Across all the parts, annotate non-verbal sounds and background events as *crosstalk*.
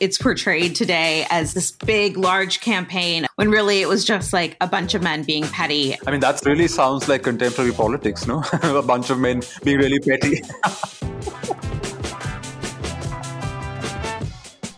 it's portrayed today as this big, large campaign when really it was just like a bunch of men being petty. I mean, that really sounds like contemporary politics, no? *laughs* a bunch of men being really petty. *laughs*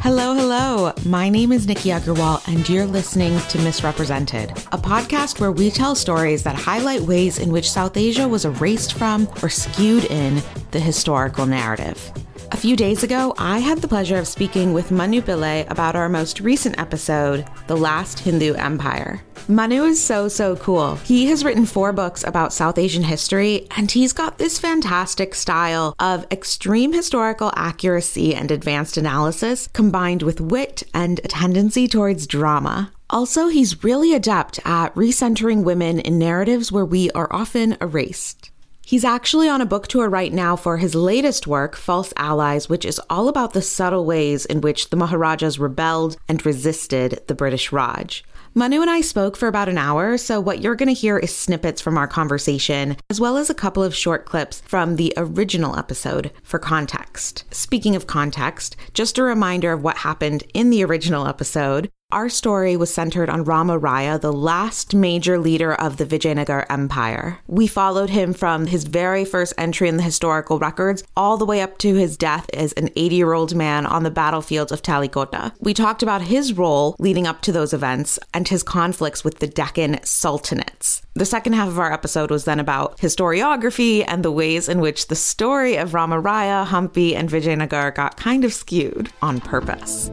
Hello, hello. My name is Nikki Agarwal, and you're listening to Misrepresented, a podcast where we tell stories that highlight ways in which South Asia was erased from or skewed in the historical narrative. A few days ago, I had the pleasure of speaking with Manu Pillai about our most recent episode, The Last Hindu Empire. Manu is so, so cool. He has written four books about South Asian history, and he's got this fantastic style of extreme historical accuracy and advanced analysis combined with wit and a tendency towards drama. Also, he's really adept at recentering women in narratives where we are often erased. He's actually on a book tour right now for his latest work, False Allies, which is all about the subtle ways in which the Maharajas rebelled and resisted the British Raj. Manu and I spoke for about an hour, so what you're going to hear is snippets from our conversation, as well as a couple of short clips from the original episode for context. Speaking of context, just a reminder of what happened in the original episode. Our story was centered on Rama Raya, the last major leader of the Vijayanagar Empire. We followed him from his very first entry in the historical records all the way up to his death as an 80 year old man on the battlefields of Talikota. We talked about his role leading up to those events and his conflicts with the Deccan sultanates. The second half of our episode was then about historiography and the ways in which the story of Rama Raya, Hampi, and Vijayanagar got kind of skewed on purpose.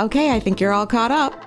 Okay, I think you're all caught up.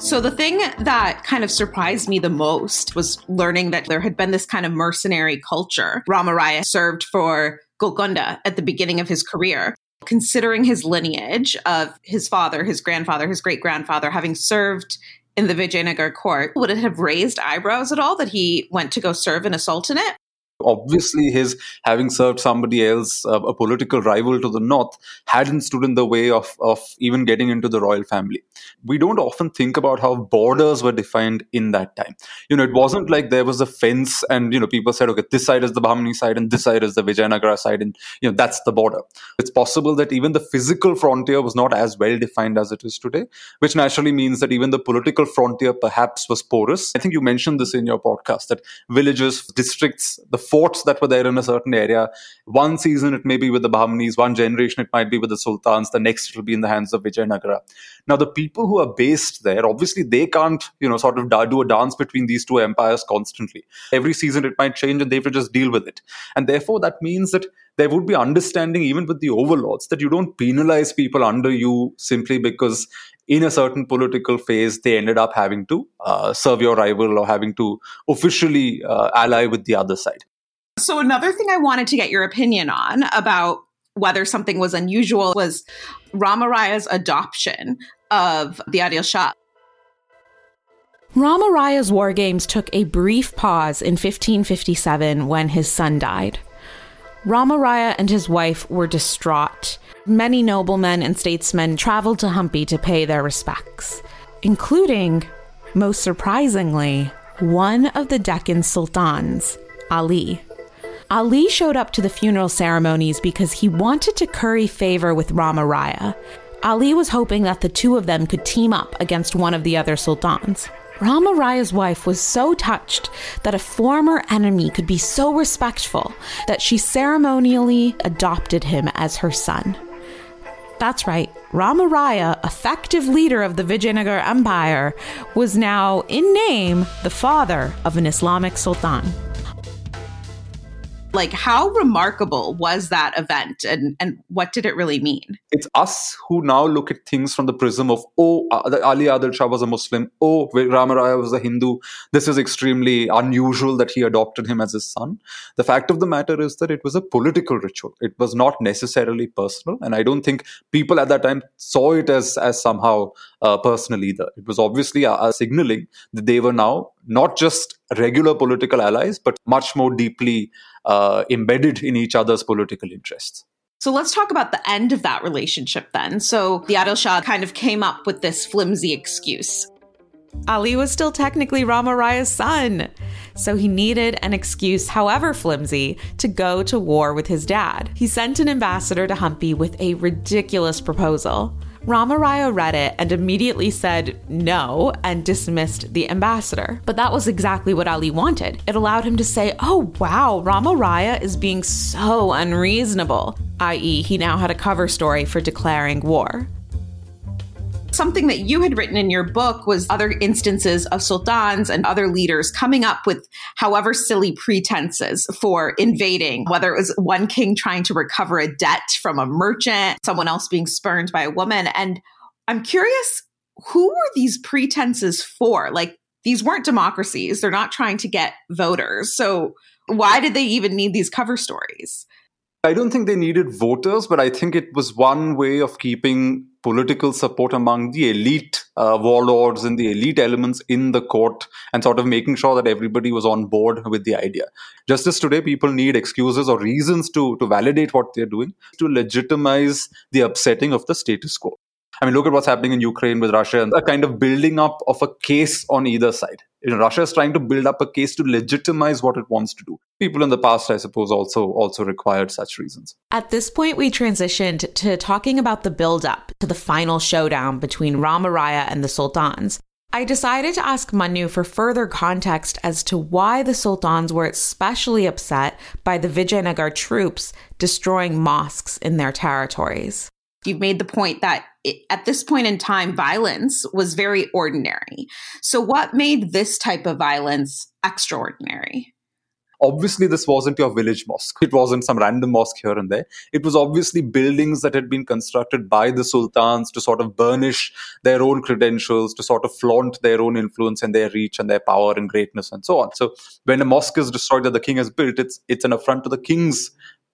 So, the thing that kind of surprised me the most was learning that there had been this kind of mercenary culture. Ramaraya served for Golconda at the beginning of his career. Considering his lineage of his father, his grandfather, his great grandfather having served in the Vijayanagar court, would it have raised eyebrows at all that he went to go serve in a sultanate? Obviously his having served somebody else uh, a political rival to the north hadn't stood in the way of of even getting into the royal family. We don't often think about how borders were defined in that time. You know it wasn't like there was a fence and you know people said okay this side is the bahmani side and this side is the vijayanagara side and you know that's the border. It's possible that even the physical frontier was not as well defined as it is today which naturally means that even the political frontier perhaps was porous. I think you mentioned this in your podcast that villages districts the forts that were there in a certain area. One season it may be with the Bahmanis, one generation it might be with the sultans, the next it will be in the hands of Vijayanagara. Now the people who are based there, obviously they can't, you know, sort of do a dance between these two empires constantly. Every season it might change and they have to just deal with it. And therefore that means that there would be understanding even with the overlords that you don't penalize people under you simply because in a certain political phase, they ended up having to uh, serve your rival or having to officially uh, ally with the other side. So, another thing I wanted to get your opinion on about whether something was unusual was Ramaraya's adoption of the Adil Shah. Ramaraya's war games took a brief pause in 1557 when his son died. Ramaraya and his wife were distraught. Many noblemen and statesmen traveled to Hampi to pay their respects, including, most surprisingly, one of the Deccan sultans, Ali. Ali showed up to the funeral ceremonies because he wanted to curry favor with Rama Raya. Ali was hoping that the two of them could team up against one of the other sultans. Rama Raya's wife was so touched that a former enemy could be so respectful that she ceremonially adopted him as her son. That's right, Rama Raya, effective leader of the Vijayanagar Empire, was now, in name, the father of an Islamic sultan. Like, how remarkable was that event and, and what did it really mean? It's us who now look at things from the prism of, oh, uh, Ali Adil Shah was a Muslim. Oh, Ramaraya was a Hindu. This is extremely unusual that he adopted him as his son. The fact of the matter is that it was a political ritual. It was not necessarily personal. And I don't think people at that time saw it as, as somehow uh, personal either. It was obviously a, a signaling that they were now not just regular political allies, but much more deeply uh, embedded in each other's political interests. So let's talk about the end of that relationship then. So the Adil Shah kind of came up with this flimsy excuse. Ali was still technically Ramaraya's son. So he needed an excuse, however flimsy, to go to war with his dad. He sent an ambassador to Hampi with a ridiculous proposal. Ramaraya read it and immediately said no and dismissed the ambassador. But that was exactly what Ali wanted. It allowed him to say, oh wow, Ramaraya is being so unreasonable, i.e., he now had a cover story for declaring war. Something that you had written in your book was other instances of sultans and other leaders coming up with however silly pretenses for invading, whether it was one king trying to recover a debt from a merchant, someone else being spurned by a woman. And I'm curious, who were these pretenses for? Like, these weren't democracies. They're not trying to get voters. So, why did they even need these cover stories? I don't think they needed voters, but I think it was one way of keeping political support among the elite uh, warlords and the elite elements in the court and sort of making sure that everybody was on board with the idea. Just as today people need excuses or reasons to, to validate what they're doing to legitimize the upsetting of the status quo. I mean, look at what's happening in Ukraine with Russia and a kind of building up of a case on either side. You know, Russia is trying to build up a case to legitimize what it wants to do. People in the past, I suppose, also also required such reasons. At this point, we transitioned to talking about the build-up to the final showdown between Ramaraya and the sultans. I decided to ask Manu for further context as to why the sultans were especially upset by the Vijayanagar troops destroying mosques in their territories. You've made the point that it, at this point in time, violence was very ordinary. So, what made this type of violence extraordinary? Obviously, this wasn't your village mosque. It wasn't some random mosque here and there. It was obviously buildings that had been constructed by the sultans to sort of burnish their own credentials, to sort of flaunt their own influence and their reach and their power and greatness and so on. So, when a mosque is destroyed that the king has built, it's it's an affront to the king's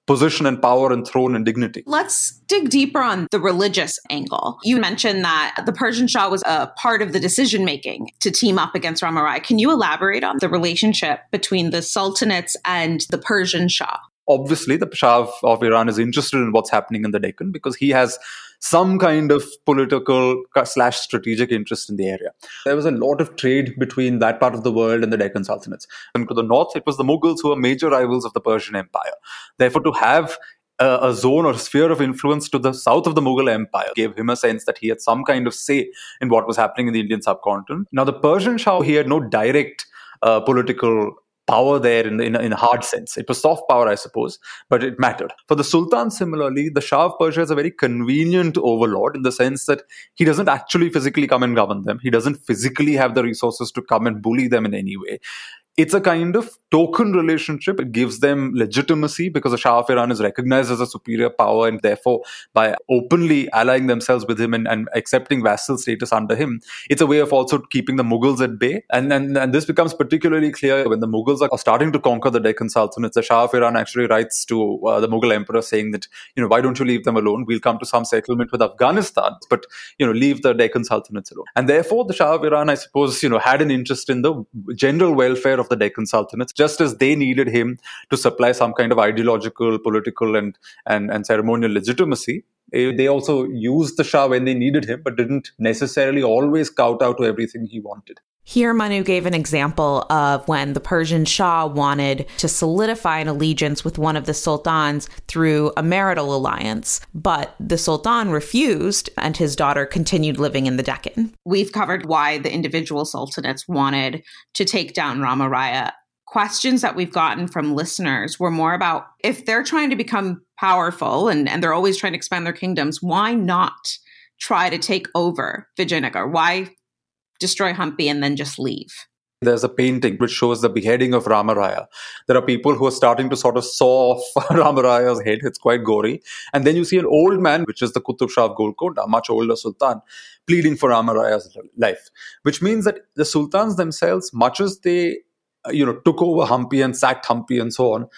position and power and throne and dignity. Let's dig deeper on the religious angle. You mentioned that the Persian Shah was a part of the decision making to team up against Ramarai. Can you elaborate on the relationship between the sultanates and the Persian Shah? Obviously, the Shah of Iran is interested in what's happening in the Deccan because he has some kind of political slash strategic interest in the area. There was a lot of trade between that part of the world and the Deccan Sultanates. And to the north, it was the Mughals who were major rivals of the Persian Empire. Therefore, to have a, zone or sphere of influence to the south of the Mughal Empire gave him a sense that he had some kind of say in what was happening in the Indian subcontinent. Now, the Persian Shah, he had no direct uh, political power there in, in, in a hard sense. It was soft power, I suppose, but it mattered. For the Sultan, similarly, the Shah of Persia is a very convenient overlord in the sense that he doesn't actually physically come and govern them. He doesn't physically have the resources to come and bully them in any way it's a kind of token relationship. It gives them legitimacy because the Shah of Iran is recognized as a superior power, and therefore, by openly allying themselves with him and, and accepting vassal status under him, it's a way of also keeping the Mughals at bay. And, and, and this becomes particularly clear when the Mughals are starting to conquer the Deccan Sultanate. The Shah of Iran actually writes to uh, the Mughal emperor saying that, you know, why don't you leave them alone? We'll come to some settlement with Afghanistan, but, you know, leave the Deccan Sultanates alone. And therefore, the Shah of Iran, I suppose, you know, had an interest in the general welfare of of the Deccan Sultanates, just as they needed him to supply some kind of ideological, political, and, and, and ceremonial legitimacy. Eh, they also used the Shah when they needed him, but didn't necessarily always kowtow to everything he wanted. Here, Manu gave an example of when the Persian Shah wanted to solidify an allegiance with one of the sultans through a marital alliance, but the sultan refused and his daughter continued living in the Deccan. We've covered why the individual sultanates wanted to take down Ramaraya. Questions that we've gotten from listeners were more about if they're trying to become powerful and, and they're always trying to expand their kingdoms, why not try to take over Vijayanagar? Why destroy Hampi and then just leave. There's a painting which shows the beheading of Ramaraya. There are people who are starting to sort of saw off *laughs* Ramaraya's head. It's quite gory. And then you see an old man, which is the Qutub Shah of Golconda, much older sultan, pleading for Ramaraya's life. Which means that the sultans themselves, much as they you know took over Hampi and sacked Hampi and so on,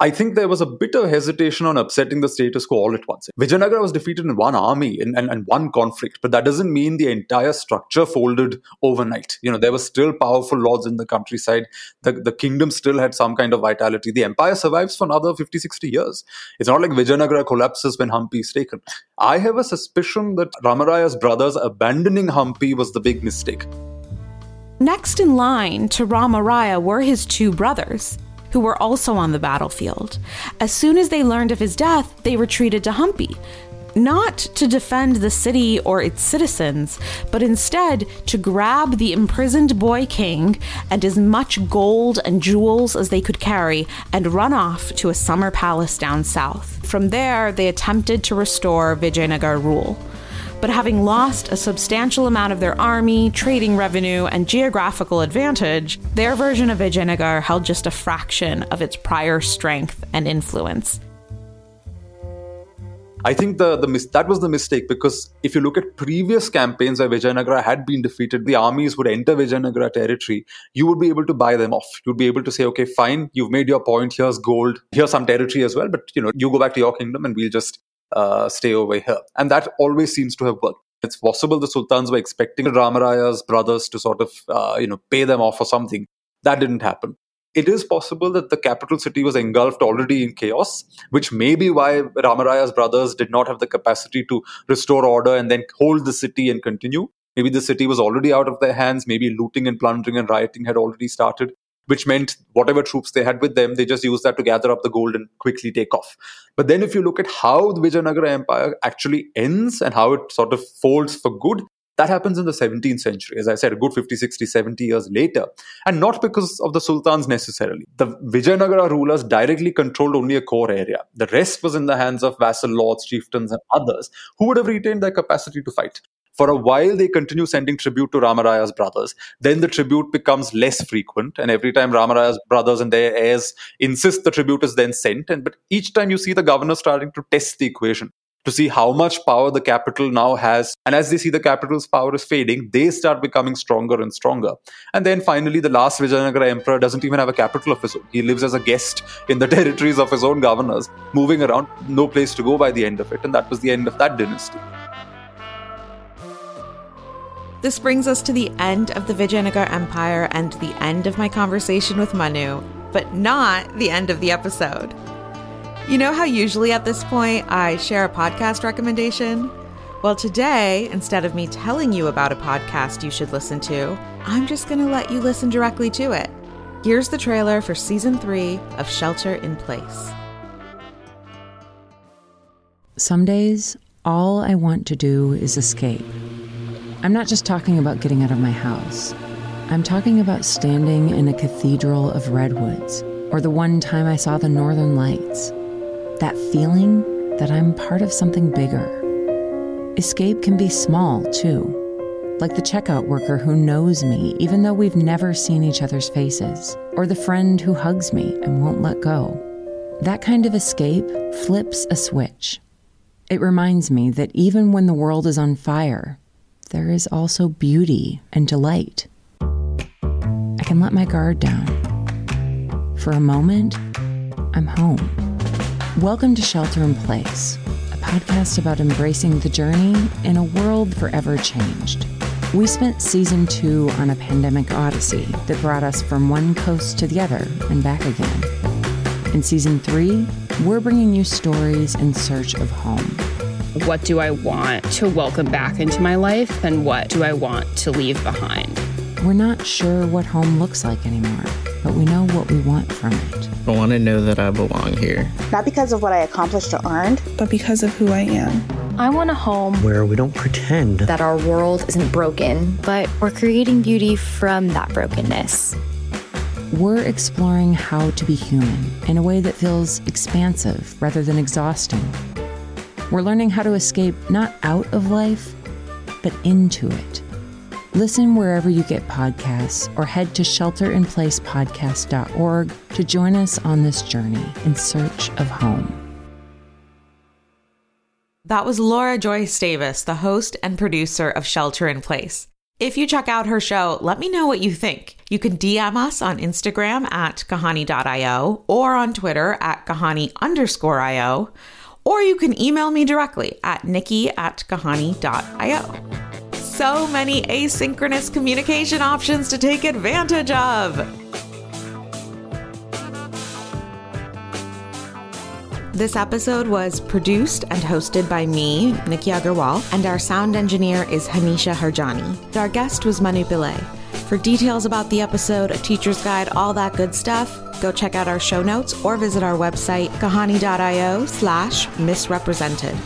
I think there was a bit of hesitation on upsetting the status quo all at once. Vijayanagar was defeated in one army and, and, one conflict, but that doesn't mean the entire structure folded overnight. You know, there were still powerful lords in the countryside. The, the kingdom still had some kind of vitality. The empire survives for another 50, 60 years. It's not like Vijayanagar collapses when Hampi is taken. I have a suspicion that Ramaraya's brothers abandoning Hampi was the big mistake. Next in line to Ramaraya were his two brothers, who were also on the battlefield. As soon as they learned of his death, they retreated to Hampi, not to defend the city or its citizens, but instead to grab the imprisoned boy king and as much gold and jewels as they could carry and run off to a summer palace down south. From there, they attempted to restore Vijayanagar rule. But having lost a substantial amount of their army, trading revenue, and geographical advantage, their version of Vijayanagar held just a fraction of its prior strength and influence. I think the, the mis- that was the mistake because if you look at previous campaigns where Vijayanagara had been defeated, the armies would enter Vijayanagara territory. You would be able to buy them off. You'd be able to say, okay, fine, you've made your point. Here's gold. Here's some territory as well. But you know, you go back to your kingdom, and we'll just uh, stay over here. And that always seems to have worked. It's possible the sultans were expecting Ramaraya's brothers to sort of, uh, you know, pay them off or something. That didn't happen it is possible that the capital city was engulfed already in chaos, which may be why Ramaraya's brothers did not have the capacity to restore order and then hold the city and continue. Maybe the city was already out of their hands. Maybe looting and plundering and rioting had already started, which meant whatever troops they had with them, they just used that to gather up the gold and quickly take off. But then, if you look at how the Vijayanagara Empire actually ends and how it sort of folds for good, that happens in the 17th century, as I said, a good 50, 60, 70 years later. And not because of the sultans necessarily. The Vijayanagara rulers directly controlled only a core area. The rest was in the hands of vassal lords, chieftains, and others who would have retained their capacity to fight. For a while, they continue sending tribute to Ramaraya's brothers. Then the tribute becomes less frequent, and every time Ramaraya's brothers and their heirs insist the tribute is then sent. And but each time you see the governor starting to test the equation to see how much power the capital now has. And as they see the capital's power is fading, they start becoming stronger and stronger. And then finally, the last Vijayanagara emperor doesn't even have a capital of his own. He lives as a guest in the *laughs* territories of his own governors, moving around, no place to go by the end of it. And that was the end of that dynasty. This brings us to the end of the Vijayanagara Empire and the end of my conversation with Manu, but not the end of the episode. You know how usually at this point I share a podcast recommendation? Well, today, instead of me telling you about a podcast you should listen to, I'm just going to let you listen directly to it. Here's the trailer for season three of Shelter in Place. Some days, all I want to do is escape. I'm not just talking about getting out of my house. I'm talking about standing in a cathedral of redwoods, or the one time I saw the northern lights that feeling that I'm part of something bigger. Escape can be small, too. Like the checkout worker who knows me, even though we've never seen each other's faces, or the friend who hugs me and won't let go. That kind of escape flips a switch. It reminds me that even when the world is on fire, there is also beauty and delight. I can let my guard down. For a moment, I'm home. Welcome to Shelter in Place, a podcast about embracing the journey in a world forever changed. We spent season two on a pandemic odyssey that brought us from one coast to the other and back again. In season three, we're bringing you stories in search of home. What do I want to welcome back into my life, and what do I want to leave behind? We're not sure what home looks like anymore, but we know what we want from it. I want to know that I belong here. Not because of what I accomplished or earned, but because of who I am. I want a home where we don't pretend that our world isn't broken, but we're creating beauty from that brokenness. We're exploring how to be human in a way that feels expansive rather than exhausting. We're learning how to escape not out of life, but into it. Listen wherever you get podcasts or head to shelterinplacepodcast.org to join us on this journey in search of home. That was Laura Joyce Davis, the host and producer of Shelter in Place. If you check out her show, let me know what you think. You can DM us on Instagram at kahaani.io or on Twitter at kahaani underscore io, or you can email me directly at nikki at kahaani.io so many asynchronous communication options to take advantage of. This episode was produced and hosted by me, Nikki Agarwal, and our sound engineer is Hanisha Harjani. Our guest was Manu Pillai. For details about the episode, a teacher's guide, all that good stuff, go check out our show notes or visit our website, kahaani.io slash misrepresented.